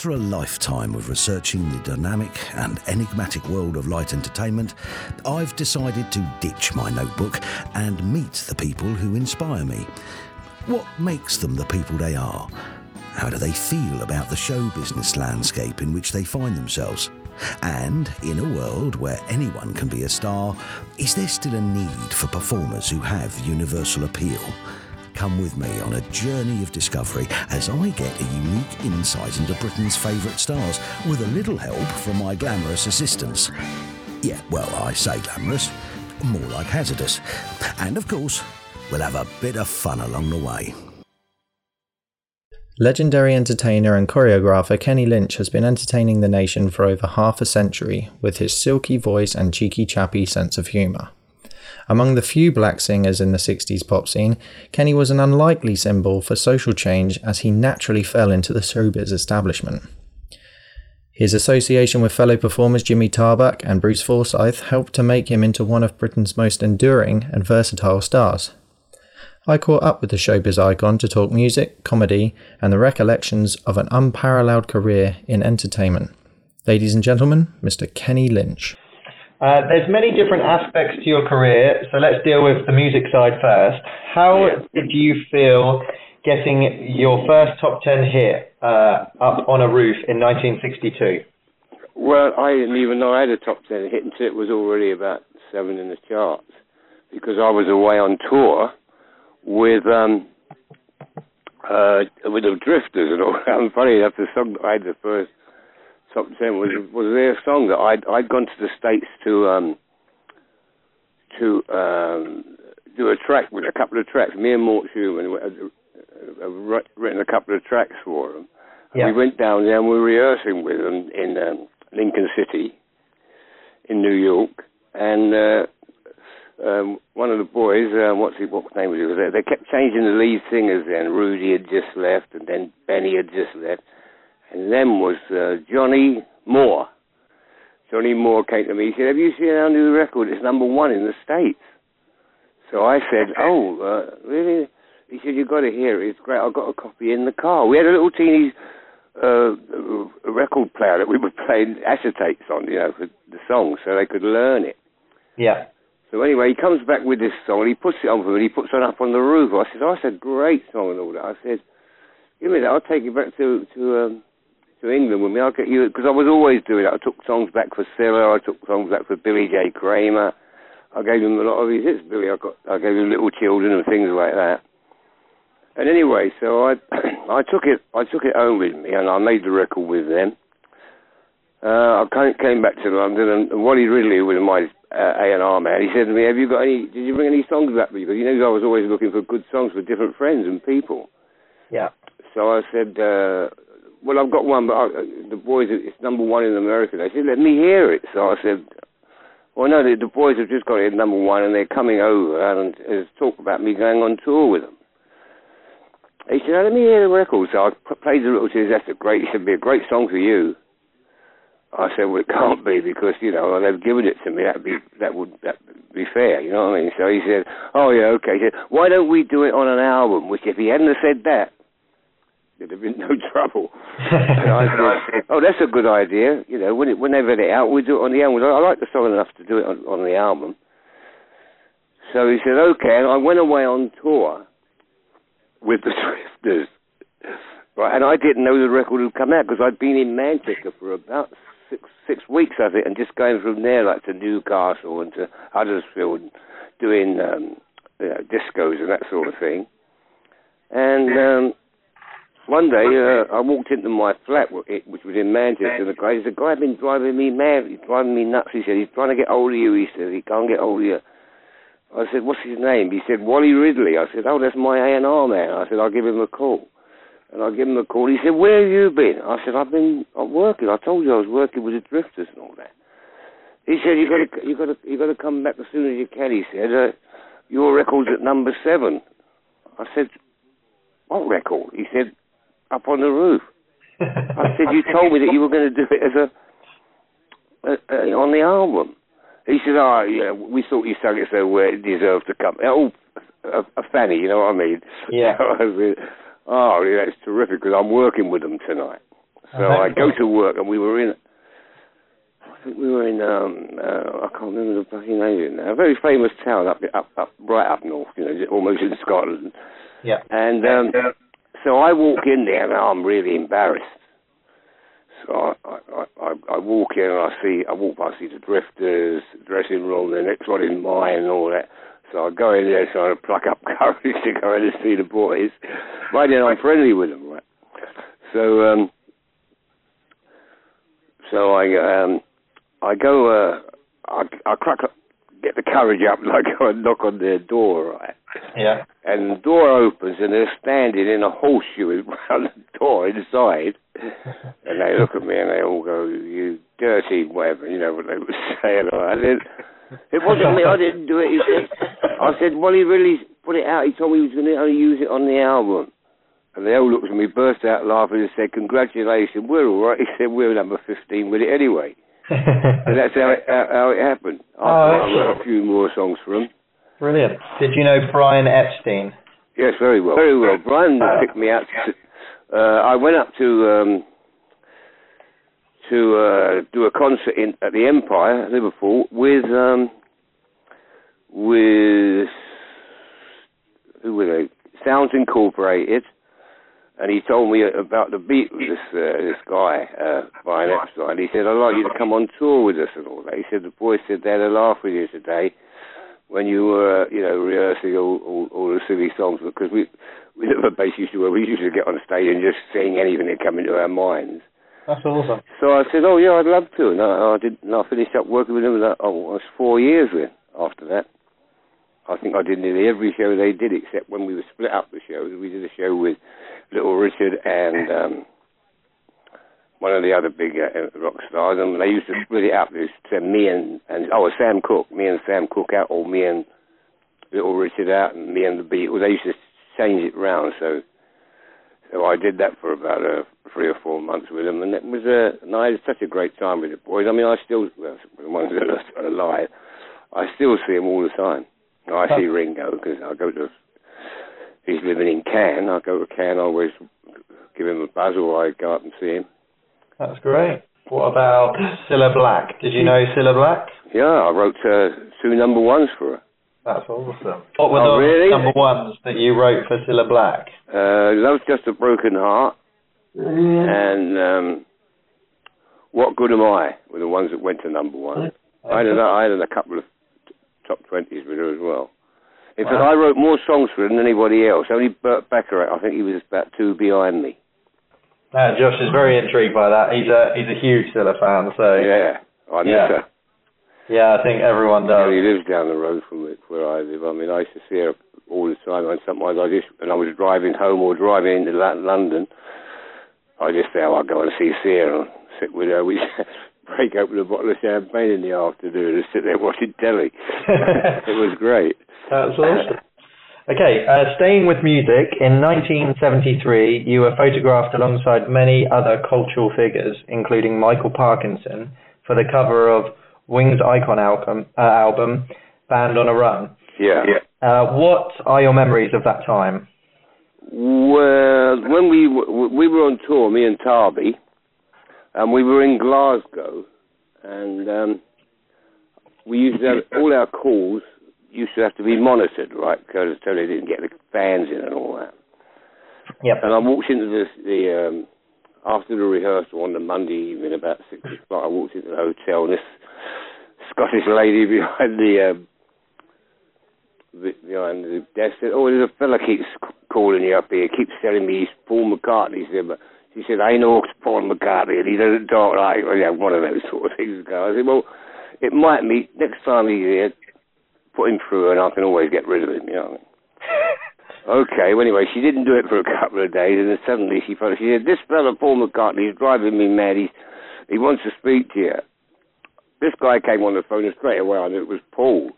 After a lifetime of researching the dynamic and enigmatic world of light entertainment, I've decided to ditch my notebook and meet the people who inspire me. What makes them the people they are? How do they feel about the show business landscape in which they find themselves? And in a world where anyone can be a star, is there still a need for performers who have universal appeal? Come with me on a journey of discovery as I get a unique insight into Britain's favourite stars with a little help from my glamorous assistants. Yeah, well, I say glamorous, more like hazardous. And of course, we'll have a bit of fun along the way. Legendary entertainer and choreographer Kenny Lynch has been entertaining the nation for over half a century with his silky voice and cheeky chappy sense of humour. Among the few black singers in the 60s pop scene, Kenny was an unlikely symbol for social change as he naturally fell into the showbiz establishment. His association with fellow performers Jimmy Tarbuck and Bruce Forsyth helped to make him into one of Britain's most enduring and versatile stars. I caught up with the showbiz icon to talk music, comedy, and the recollections of an unparalleled career in entertainment. Ladies and gentlemen, Mr. Kenny Lynch. Uh, there's many different aspects to your career, so let's deal with the music side first. How did you feel getting your first top 10 hit uh, up on a roof in 1962? Well, I didn't even know I had a top 10 hit until it was already about seven in the charts because I was away on tour with um, uh, with the Drifters and all. And funny enough, the song I had the first top ten was was their song that I'd I'd gone to the states to um to um do a track with a couple of tracks. Me and Mort Shuman have written a couple of tracks for them. Yeah. We went down there and we were rehearsing with them in um, Lincoln City in New York, and uh, um, one of the boys, uh, what's he, what name was he? Was there? They kept changing the lead singers. Then Rudy had just left, and then Benny had just left, and then was uh, Johnny Moore. Johnny Moore came to me. He said, "Have you seen our new record? It's number one in the states." So I said, "Oh, uh, really?" He said, "You've got to hear it. It's great. I've got a copy in the car. We had a little teeny uh, record player that we were playing acetates on, you know, for the songs, so they could learn it." Yeah. So anyway, he comes back with this song and he puts it on for me. He puts it up on the roof. I said, "Oh, that's a great song and all that." I said, "Give me that. I'll take you back to to um, to England with me. I'll get you because I was always doing it. I took songs back for Cilla. I took songs back for Billy J. Kramer. I gave him a lot of his hits. Billy, I got I gave him Little Children and things like that. And anyway, so I I took it I took it home with me and I made the record with them. Uh, I came, came back to London and Wally Ridley was my uh, A&R man, he said to me, have you got any, did you bring any songs back with you? Because you know I was always looking for good songs for different friends and people. Yeah. So I said, uh, well, I've got one, but I, uh, the boys, it's number one in America. They said, let me hear it. So I said, well, no, the, the boys have just got it number one and they're coming over and there's talk about me going on tour with them. He said, oh, let me hear the record. So I played the little tunes. That's a great, he said, be a great song for you. I said, well, it can't be because you know they've given it to me. That be that would that be fair, you know what I mean? So he said, oh yeah, okay. He said, why don't we do it on an album? Which if he hadn't have said that, there'd have been no trouble. I oh, that's a good idea. You know, when it, when they've had it out, we do it on the album. I like the song enough to do it on, on the album. So he said, okay, and I went away on tour with the Drifters. Right, and I didn't know the record would come out because I'd been in Manchester for about six six weeks of it, and just going from there like to Newcastle and to Huddersfield, doing um, you know, discos and that sort of thing. And um, one day uh, I walked into my flat, which was in Manchester, and the guy said, "The guy been driving me mad. He's driving me nuts." He said, "He's trying to get hold of you." He said, "He can't get hold of you." I said, "What's his name?" He said, "Wally Ridley." I said, "Oh, that's my A and R man." I said, "I'll give him a call." And I give him a call. He said, "Where have you been?" I said, "I've been I'm working. I told you I was working with the Drifters and all that." He said, "You got to, you got to, you got to come back as soon as you can." He said, uh, "Your record's at number seven. I said, "What record?" He said, "Up on the roof." I said, "You told me that you were going to do it as a, a, a on the album." He said, "Oh, yeah, we thought you sang it so well it deserved to come." Oh, a, a fanny, you know what I mean? Yeah. Oh, yeah, that's terrific because I'm working with them tonight. So I go to work, and we were in. I think we were in. Um, uh, I can't remember the fucking name of it now. A very famous town up, up, up, right up north. You know, almost in Scotland. Yeah. And um, so I walk in there, and I'm really embarrassed. So I, I, I, I walk in and I see, I walk past, see the drifters, the dressing room, the next one is mine and all that. So I go in there trying to pluck up courage to go in and see the boys. Right then I'm friendly with them, right? So, um, so I, um, I go, uh, I, I crack up, get the courage up and I go and knock on their door, right? Yeah. And the door opens and they're standing in a horseshoe around the door inside. and they look at me and they all go, you dirty whatever, you know what they were saying. And then, it wasn't me, I didn't do it. Said, I said, well, he really put it out. He told me he was going to only use it on the album. And they all looked at me, burst out laughing and said, congratulations, we're all right. He said, we're number 15 with it anyway. and that's how it, how, how it happened. Oh, I wrote a few more songs for him. Brilliant. Did you know Brian Epstein? Yes, very well. Very well. Brian picked me out. To, uh, I went up to um, to uh, do a concert in at the Empire, Liverpool, with um, with who were they? Sounds Incorporated, and he told me about the Beatles. This uh, this guy, uh, Brian Epstein. He said, "I'd like you to come on tour with us and all that." He said, "The boys said they had a laugh with you today." When you were, you know, rehearsing all, all, all the silly songs because we we never basically used to we used to get on stage and just sing anything that came into our minds. That's awesome. So I said, oh yeah, I'd love to, and I, I did. And I finished up working with them. And I, oh, it was four years then. After that, I think I did nearly every show they did, except when we were split up the shows. We did a show with Little Richard and. um one of the other big uh, rock stars, and they used to split it up. This to me and and oh, Sam Cooke, me and Sam Cooke out, or me and Little Richard out, and me and the Beatles. They used to change it round. So, so I did that for about uh, three or four months with them, and it was a, uh, and I had such a great time with the boys. I mean, I still, well, the ones that are alive, I still see them all the time. I see Ringo because I go to. He's living in Cannes. I go to Cannes. I always give him a buzz, or I go up and see him. That's great. What about Cilla Black? Did you know Cilla Black? Yeah, I wrote uh, two number ones for her. That's awesome. What were Oh, the really? number ones that you wrote for Cilla Black? Uh, Love's Just a Broken Heart and um, What Good Am I were the ones that went to number one. I had, a, I had a couple of top 20s with her as well. In fact, Wow. I wrote more songs for her than anybody else. Only Burt Becker, I think he was about two behind me. Uh, Josh is very intrigued by that. He's a he's a huge Cilla fan, so Yeah, I Yeah. her. yeah, I think everyone Yeah, does. he lives down the road from where I live. I mean, I used to see her all the time, and sometimes I just, when I was driving home or driving into London, I just say, oh, I'll go and see Sarah and sit with her. We break open a bottle of champagne in the afternoon and sit there watching telly. it was great. That's awesome. Okay, uh, staying with music, in 1973, you were photographed alongside many other cultural figures, including Michael Parkinson, for the cover of Wings Icon album, uh, album Band on a Run. Yeah. Uh, what are your memories of that time? Well, when we w- we were on tour, me and Tarby, and we were in Glasgow, and um, we used to have all our calls used to have to be monitored, right? Because they didn't get the fans in and all that. Yep. And I walked into the, the um, after the rehearsal on the Monday evening about six o'clock. I walked into the hotel, and this Scottish lady behind the um, behind the desk said, "Oh, there's a fella keeps calling you up here. Keeps telling me he's Paul McCartney." She said, but she said, "I know it's Paul McCartney, and he doesn't talk like well, yeah, one of those sort of things." I said, "Well, it might be next time he's here, put him through, and I can always get rid of him." You know. What I mean? Okay, well, anyway, she didn't do it for a couple of days, and then suddenly she phoned. She said, "This fella Paul McCartney is driving me mad. He he wants to speak to you." This guy came on the phone, and straight away I knew it was Paul.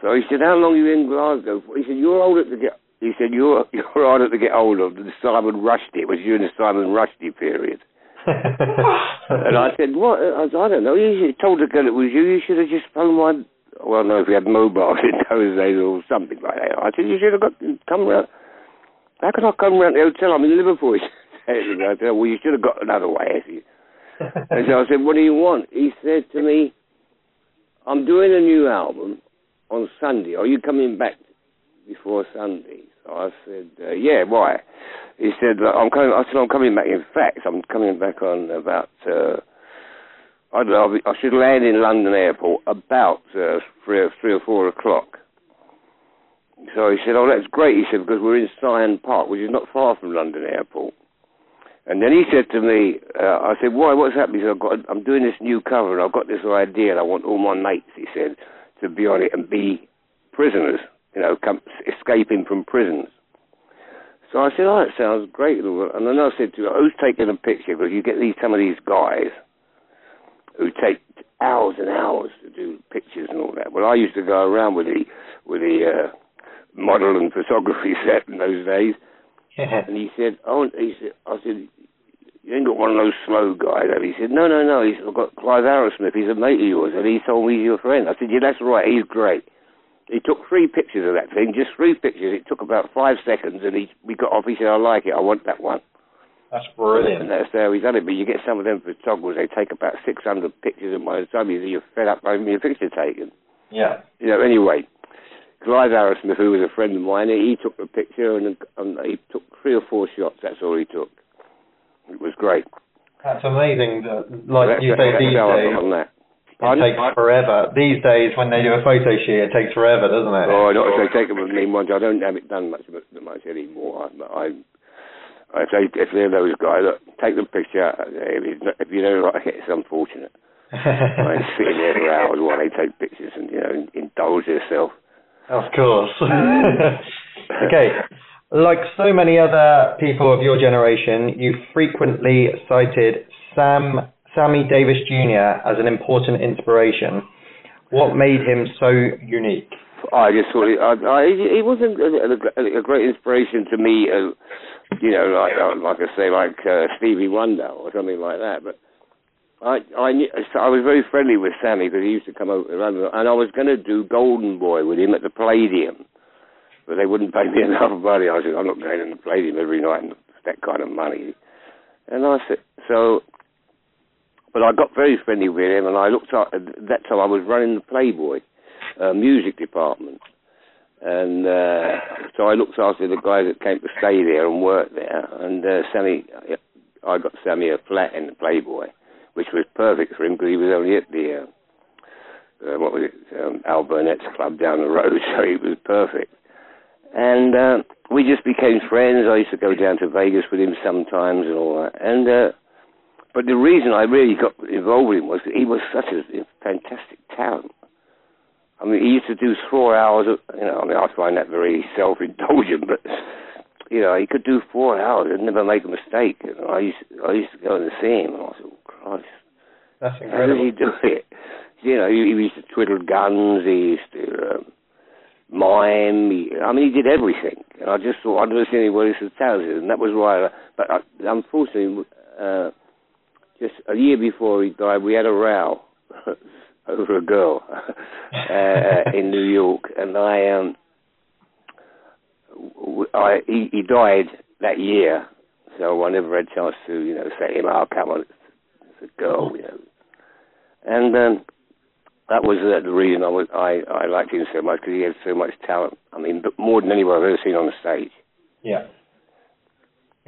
So he said, "How long are you in Glasgow?" for?" He said, "You're older to get." He said, "You're you're harder to get hold of than Salman Rushdie. It was during the Salman Rushdie period." And I said, "What?" I, said, I don't know. You told the girl it was you. You should have just phoned my. Well, no, if we had mobiles in those days or something like that. I said, "You should have got come round." How can I come round the hotel? I'm in Liverpool. I said, well, you should have got another way. and so I said, what do you want? He said to me, I'm doing a new album on Sunday. Are you coming back before Sunday? So I said, uh, yeah, why? He said, I'm coming, I said, I'm coming back. In fact, I'm coming back on about, uh, I I should land in London Airport about uh, three, or, three or four o'clock. So he said, oh, that's great. He said, because we're in Syon Park, which is not far from London Airport. And then he said to me, uh, I said, why, what's happening? He said, I've got, I'm doing this new cover and I've got this idea and I want all my mates, he said, to be on it and be prisoners, you know, come, escaping from prisons. So I said, oh, that sounds great. And then I said to him, who's taking a picture? Because you get these, some of these guys who take hours and hours to do pictures and all that. Well, I used to go around with the, with the, uh, model and photography set in those days. and he said, "Oh," he said, "I said, you ain't got one of those slow guys." Have? He said, "No, no, no." He said, "I've got Clive Arrowsmith. He's a mate of yours, and he told me he's your friend." I said, "Yeah, that's right. He's great." He took three pictures of that thing, just three pictures. It took about five seconds, and he we got off. He said, "I like it. I want that one." That's brilliant. And that's how he done it. But you get some of them photographers, they take about 600 pictures, and by the time you're fed up having your picture taken. Yeah. You know, anyway, Clive Arrowsmith, who was a friend of mine, he took the picture and, and he took three or four shots. That's all he took. It was great. That's amazing. That, like you say, these days, on that. it takes forever. These days, when they do a photo shoot, it takes forever, doesn't it? Oh, not if they take them with me much. I don't have it done much much anymore. I, I, I say if they're those guys, look, take the picture. If, not, if you don't like it, it's unfortunate. I'm sitting there for hours while they take pictures and you know indulge yourself. Of course. okay. Like so many other people of your generation, you frequently cited Sam Sammy Davis Jr. as an important inspiration. What made him so unique? I just thought he, I, I, he wasn't a, a, great inspiration to me, uh, you know, like uh, like I say, like uh, Stevie Wonder or something like that. But I I I was very friendly with Sammy because he used to come over to and I was going to do Golden Boy with him at the Palladium, but they wouldn't pay me enough money. I said, I'm not going to the Palladium every night and that kind of money. And I said, so, but I got very friendly with him, and I looked at that time I was running the Playboy uh, music department. And uh, so I looked after the guys that came to stay there and work there. And uh, Sammy, I got Sammy a flat in the Playboy which was perfect for him because he was only at the uh, uh, what was it um, Al Burnett's club down the road, so he was perfect. And uh, we just became friends. I used to go down to Vegas with him sometimes and all that. And uh, but the reason I really got involved with him was that he was such a fantastic talent. I mean, he used to do four hours. Of, you know, I mean, I find that very self-indulgent, but you know, he could do four hours and never make a mistake. And I used, I used to go and see him, and I said, Christ. That's incredible. How did he do it? You know, he, he used to twiddle guns, he used to um, mime, he, I mean, he did everything. And I just thought, I'd never seen anybody so talented, and that was why, I, but I, unfortunately, uh, just a year before he died, we had a row over a girl uh, in New York, and I, um, I, he, he died that year, so I never had a chance to, you know, say him, oh, come on, it's a girl, you know. And um, that was uh, the reason I was I, I liked him so much because he had so much talent. I mean, more than anyone I've ever seen on the stage. Yeah.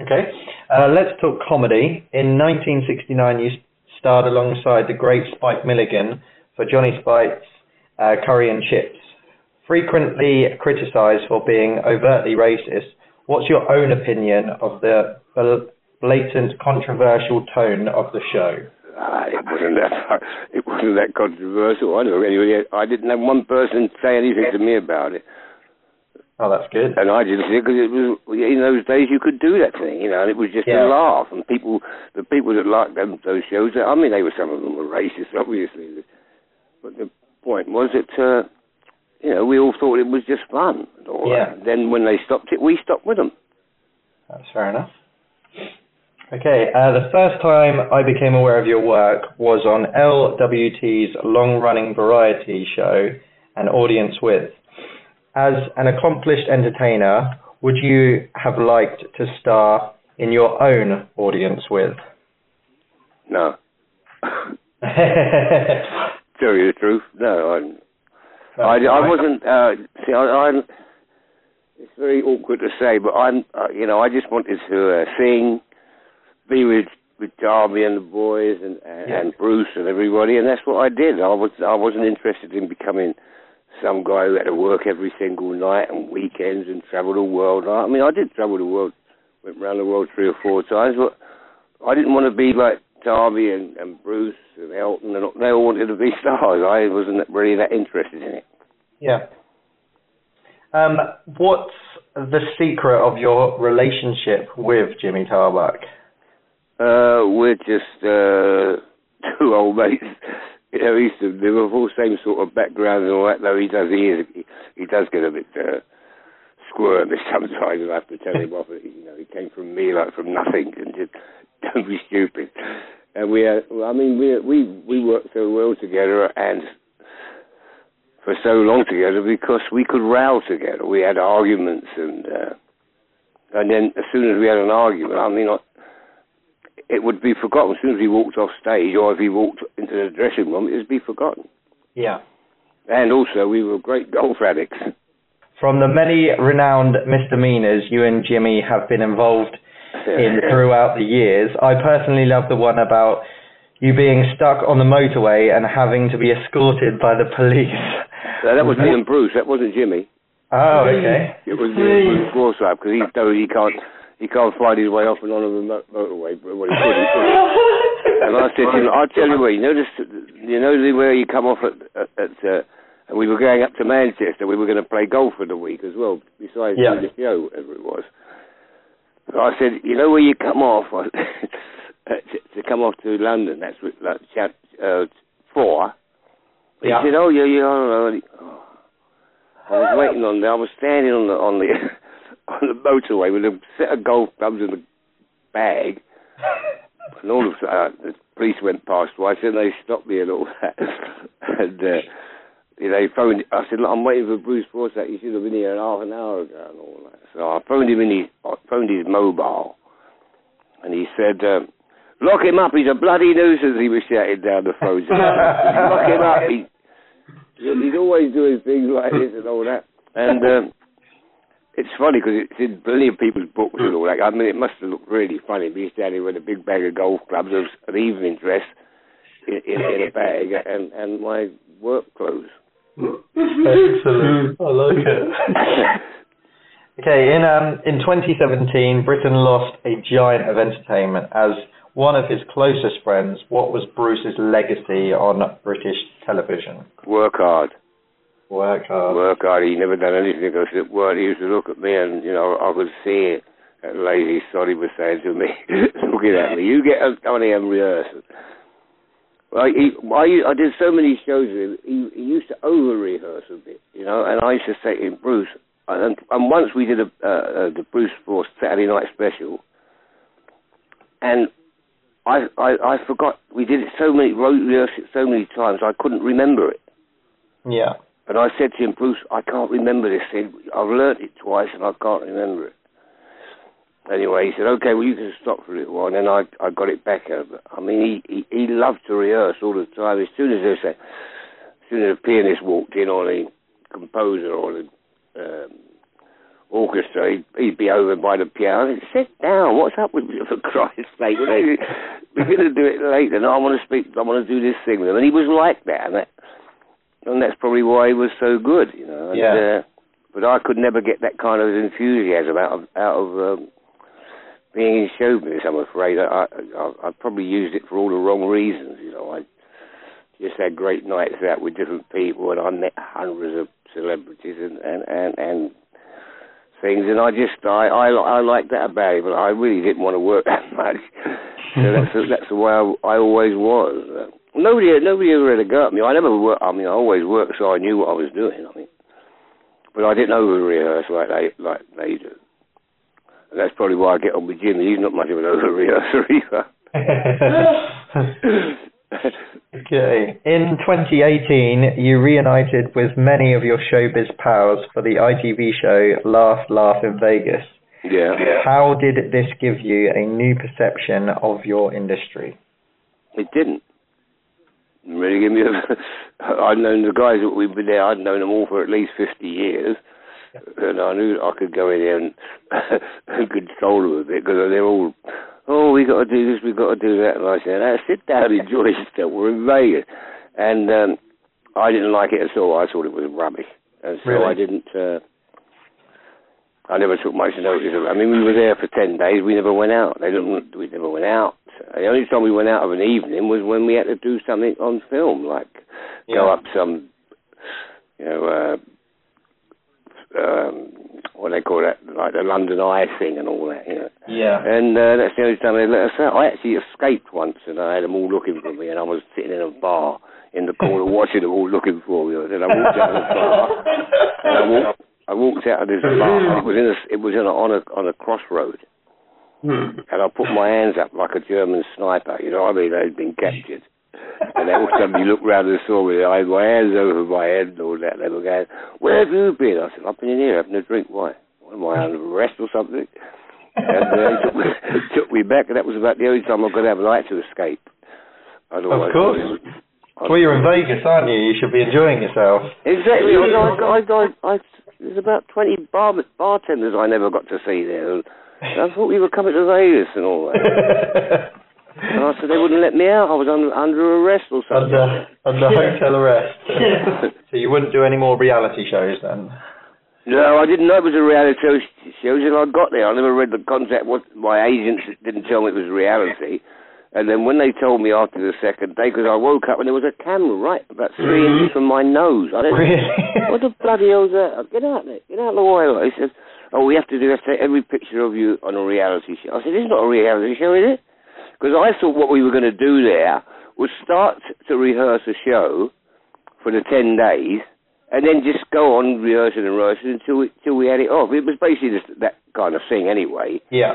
Okay, uh, let's talk comedy. In 1969, you starred alongside the great Spike Milligan for Johnny Speight's uh, Curry and Chips. Frequently criticised for being overtly racist, what's your own opinion of the blatant, controversial tone of the show? Uh, it wasn't that. It wasn't that controversial. I know anyway. I didn't have one person say anything to me about it. Oh, that's good. And I didn't because it was in those days you could do that thing, you know, and it was just yeah. a laugh. And people, the people that liked them those shows, I mean, they were some of them were racist, obviously, but the point was that uh, you know we all thought it was just fun. Yeah. That. Then when they stopped it, we stopped with them. That's fair enough. Okay, uh, the first time I became aware of your work was on LWT's long-running variety show, An Audience With. As an accomplished entertainer, would you have liked to star in your own audience with? No. Tell you the truth, no. I'm, I, I wasn't. Uh, see, I, I'm. It's very awkward to say, but I'm. Uh, you know, I just wanted to uh, sing, be with with Tarby and the boys and and, Yeah. and Bruce and everybody, and that's what I did. I was. I wasn't interested in becoming some guy who had to work every single night and weekends and travel the world. I mean, I did travel the world, went around the world three or four times, but I didn't want to be like Tarby and, and Bruce and Elton, and they all wanted to be stars. I wasn't really that interested in it. Yeah. Um, what's the secret of your relationship with Jimmy Tarbuck? Uh, we're just uh, two old mates. You know, he's were all same sort of background and all that. Though he does, he is, he, he does get a bit uh, squirmish sometimes. I have to tell him off. You know, he came from me like from nothing, and just don't be stupid. And we, uh, I mean, we we we worked so well together and for so long together because we could row together. We had arguments and. Uh, and then as soon as we had an argument, I mean, I, it would be forgotten. As soon as he walked off stage or if he walked into the dressing room, it would be forgotten. Yeah. And also, we were great golf addicts. From the many renowned misdemeanors you and Jimmy have been involved in throughout the years, I personally love the one about you being stuck on the motorway and having to be escorted by the police. So that was and Bruce. That wasn't Jimmy. Oh, okay. It was and Bruce because he he can't he can't find his way off and on of the mo- motorway. But what he could, he could. And I said to him, I'll tell you what, you know this, you know the where you come off at, at, at uh, and we were going up to Manchester. We were going to play golf for the week as well, besides Yeah. the show, whatever it was. So I said, you know where you come off uh, to, to come off to London? That's like chap uh, four. He Yeah. said, oh yeah, yeah, I don't know. And he- oh. I was waiting on there. I was standing on the on the on the motorway with a set of golf clubs in the bag. And all of a sudden, uh, the police went past twice, and they stopped me and all that. and uh, they phoned. I said, Look, "I'm waiting for Bruce Forsyth. He should have been here an half an hour ago." And all that. So I phoned him in his, I phoned his mobile, and he said, um, "Lock him up. He's a bloody nuisance." He was shouting down the phone. Lock him up. He, he's always doing things like this and all that. And um, it's funny because it's in plenty of people's books and all that. I mean, it must have looked really funny. Me standing with a big bag of golf clubs, an evening dress in, in, in a bag, and and my work clothes. Excellent. I like it. okay, in um in 2017, Britain lost a giant of entertainment as one of his closest friends. What was Bruce's legacy on British television? Work hard, Work hard. work hard. He never done anything because it work. He used to look at me, and you know, I could see it. That lazy sod he was saying to me, looking at me. You get on here and Well, he, I, I did so many shows with him. He, he used to over rehearse a bit, you know. And I used to say to him, Bruce. And, and once we did a, uh, uh, the Bruce Force Saturday Night Special, and I, I I forgot we did it so many wrote rehearsed it so many times I couldn't remember it. Yeah. And I said to him, Bruce, I can't remember this thing. I've learnt it twice and I can't remember it. Anyway, he said, okay, well, you can stop for a little while. And then I, I got it back. I mean, he, he, he loved to rehearse all the time. As soon as say, as soon as the pianist walked in or a composer or the um, orchestra, he'd, he'd be over by the piano. Said, sit down. What's up with you, for Christ's sake? We're going to do it later. No, I want to speak. I want to do this thing with him. And he was like that. And that and that's probably why he was so good, you know. And, Yeah. Uh, but I could never get that kind of enthusiasm out of out of um, being in show business. I'm afraid I, I I probably used it for all the wrong reasons, you know. I just had great nights out with different people, and I met hundreds of celebrities and and and, and things, and I just I I I liked that about it, but I really didn't want to work that much. so that's the, that's the way I, I always was. Uh, nobody nobody ever had a go at me. I never worked. I mean, I always worked, so I knew what I was doing. I mean, but I didn't over rehearse like they like they do. And that's probably why I get on with Jimmy. He's not much of an over rehearser either. Okay. In 2018, you reunited with many of your showbiz pals for the ITV show Last Laugh in Vegas. Yeah. How did this give you a new perception of your industry? It didn't. Really give me a. I'd known the guys that we've been there. I'd known them all for at least fifty years, and I knew I could go in there and, and control them a bit because they're all, oh, we got to do this, we got to do that, and I said, ah, sit down, enjoy yourself. We're in Vegas, and um, I didn't like it at all. I thought it was rubbish, and so Really? I didn't. Uh, I never took much notice of it. I mean, we were there for 10 days. We never went out. They didn't, we never went out. The only time we went out of an evening was when we had to do something on film, like go up some, you know, uh, um, what they call that, like the London Eye thing and all that, you know. Yeah. And uh, that's the only time they let us out. I actually escaped once, and I had them all looking for me, and I was sitting in a bar in the corner watching them all looking for me. And I walked out of the bar, and I walked, I walked out of this bar. It was in a, it was in a, on a on a crossroad, Hmm. and I put my hands up like a German sniper. You know what I mean? They'd been captured. And all of a sudden you looked round and saw me. I had my hands over my head and all that. They were going, where have you been? I said, I've been in here having a drink. Why? What am I under arrest or something? And uh, he took, me, took me back, and that was about the only time I could have a light to escape. Otherwise, Of course. Well, you're in Vegas, aren't you? You should be enjoying yourself. Exactly. I, I, I, I, I, there's about 20 bar, bartenders I never got to see there. And I thought we were coming to Vegas and all that. And I said they wouldn't let me out. I was under, under arrest or something. under under hotel arrest. so you wouldn't do any more reality shows then? No, I didn't know it was a reality show until I got there. I never read the contract. What my agents didn't tell me it was reality. And then when they told me after the second day, because I woke up and there was a camera right about three mm-hmm. inches from my nose. I didn't. Really? What the bloody hell's that? Get out of there. Get out of the way. He said, oh, we have to do, have to take every picture of you on a reality show. I said, it's not a reality show, is it? Because I thought what we were going to do there was start to rehearse a show for the 10 days and then just go on rehearsing and rehearsing until we, until we had it off. It was basically just that kind of thing anyway. yeah.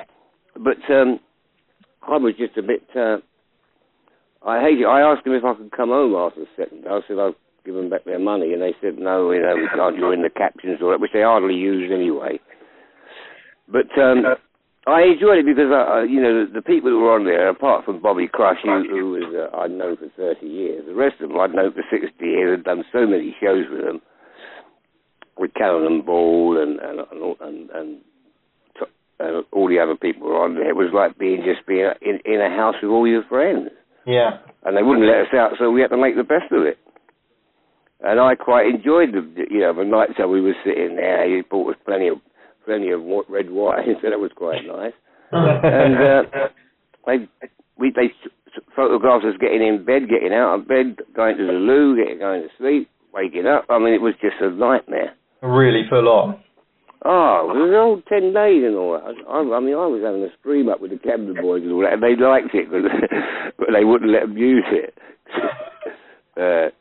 But um, I was just a bit. Uh, I hate it. I asked them if I could come home after the second. day. I said I'd give them back their money, and they said no, you know, we can't join the captions or that, which they hardly use anyway. But um, I enjoyed it because, uh, uh, you know, the, the people who were on there, apart from Bobby Crush, who, who was uh, I'd known for 30 years, the rest of them I'd known for 60 years, had done so many shows with them, with Cannon and Ball and and and, and, and and all the other people were on there. It was like being just being in, in a house with all your friends, Yeah. and they wouldn't let us out, so we had to make the best of it. And I quite enjoyed the, you know, the nights that we were sitting there. He bought us plenty of plenty of red wine, so that was quite nice. and uh, they we they photographed us getting in bed, getting out of bed, going to the loo, getting going to sleep, waking up. I mean, it was just a nightmare. really full on. Oh, it was an old ten days and all that. I, I mean, I was having a scream up with the Camden boys and all that, and they liked it, but, but they wouldn't let them use it. uh,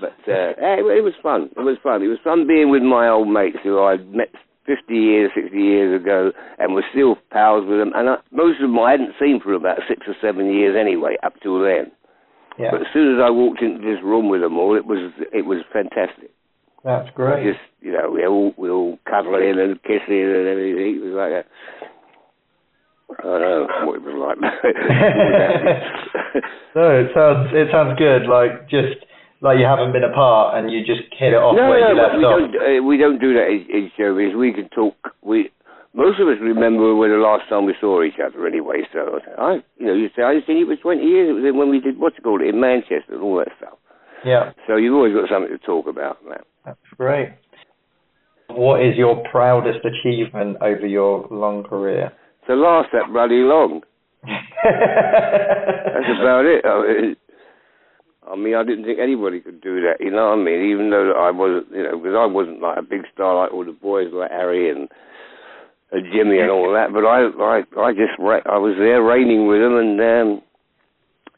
but uh, it, it was fun. It was fun. It was fun being with my old mates who I'd met 50 years, 60 years ago, and was still pals with them. And I, most of them I hadn't seen for about six or seven years anyway, up till then. Yeah. But as soon as I walked into this room with them all, it was it was fantastic. That's great. Just you know, we all we all cuddling and kissing and everything. It was like a I don't know what it was like. no, it sounds it sounds good. Like just like you haven't been apart and you just hit it off no, where no, you left we off. don't. Uh, we don't do that in, showbiz. We can talk. We most of us remember when the last time we saw each other. Anyway, so I, you know, you say I think it was twenty years. It was when we did what's it called in Manchester and all that stuff. Yeah, So you've always got something to talk about, man. that's great. What is your proudest achievement over your long career? To last that bloody long. That's about it. I mean, I mean, I didn't think anybody could do that. You know what I mean? Even though I wasn't, you know, because I wasn't like a big star like all the boys like Harry and, and Jimmy and all that. But I, I, I just, I was there reigning with them, and um,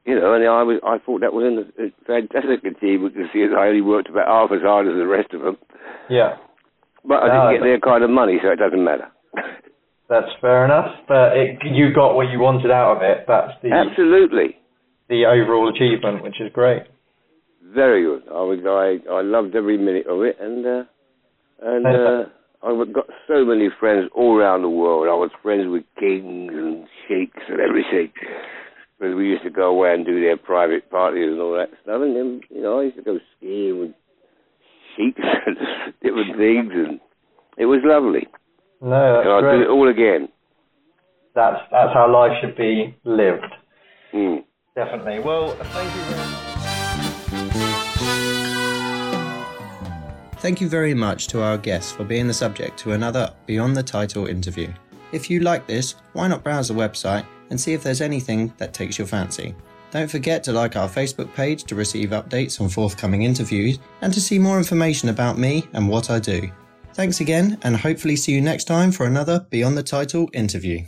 you know, and I was, I thought that was an, a fantastic achievement to see that I only worked about half as hard as the rest of them. yeah, But I No, didn't get their kind of money, so it doesn't matter. that's fair enough. But it, you got what you wanted out of it. That's the Absolutely. The overall achievement, which is great. Very good. I was I I loved every minute of it, and uh, and uh, I've got so many friends all around the world. I was friends with kings and sheiks and everything. Because we used to go away and do their private parties and all that stuff. And then, you know, I used to go skiing with sheiks and different things. And it was lovely. No, that's and I'll great. do it all again. That's, that's how life should be lived. Mm. Definitely. Well, thank you very much. Thank you very much to our guests for being the subject to another Beyond the Title interview. If you like this, why not browse the website and see if there's anything that takes your fancy. Don't forget to like our Facebook page to receive updates on forthcoming interviews and to see more information about me and what I do. Thanks again, and hopefully see you next time for another Beyond the Title interview.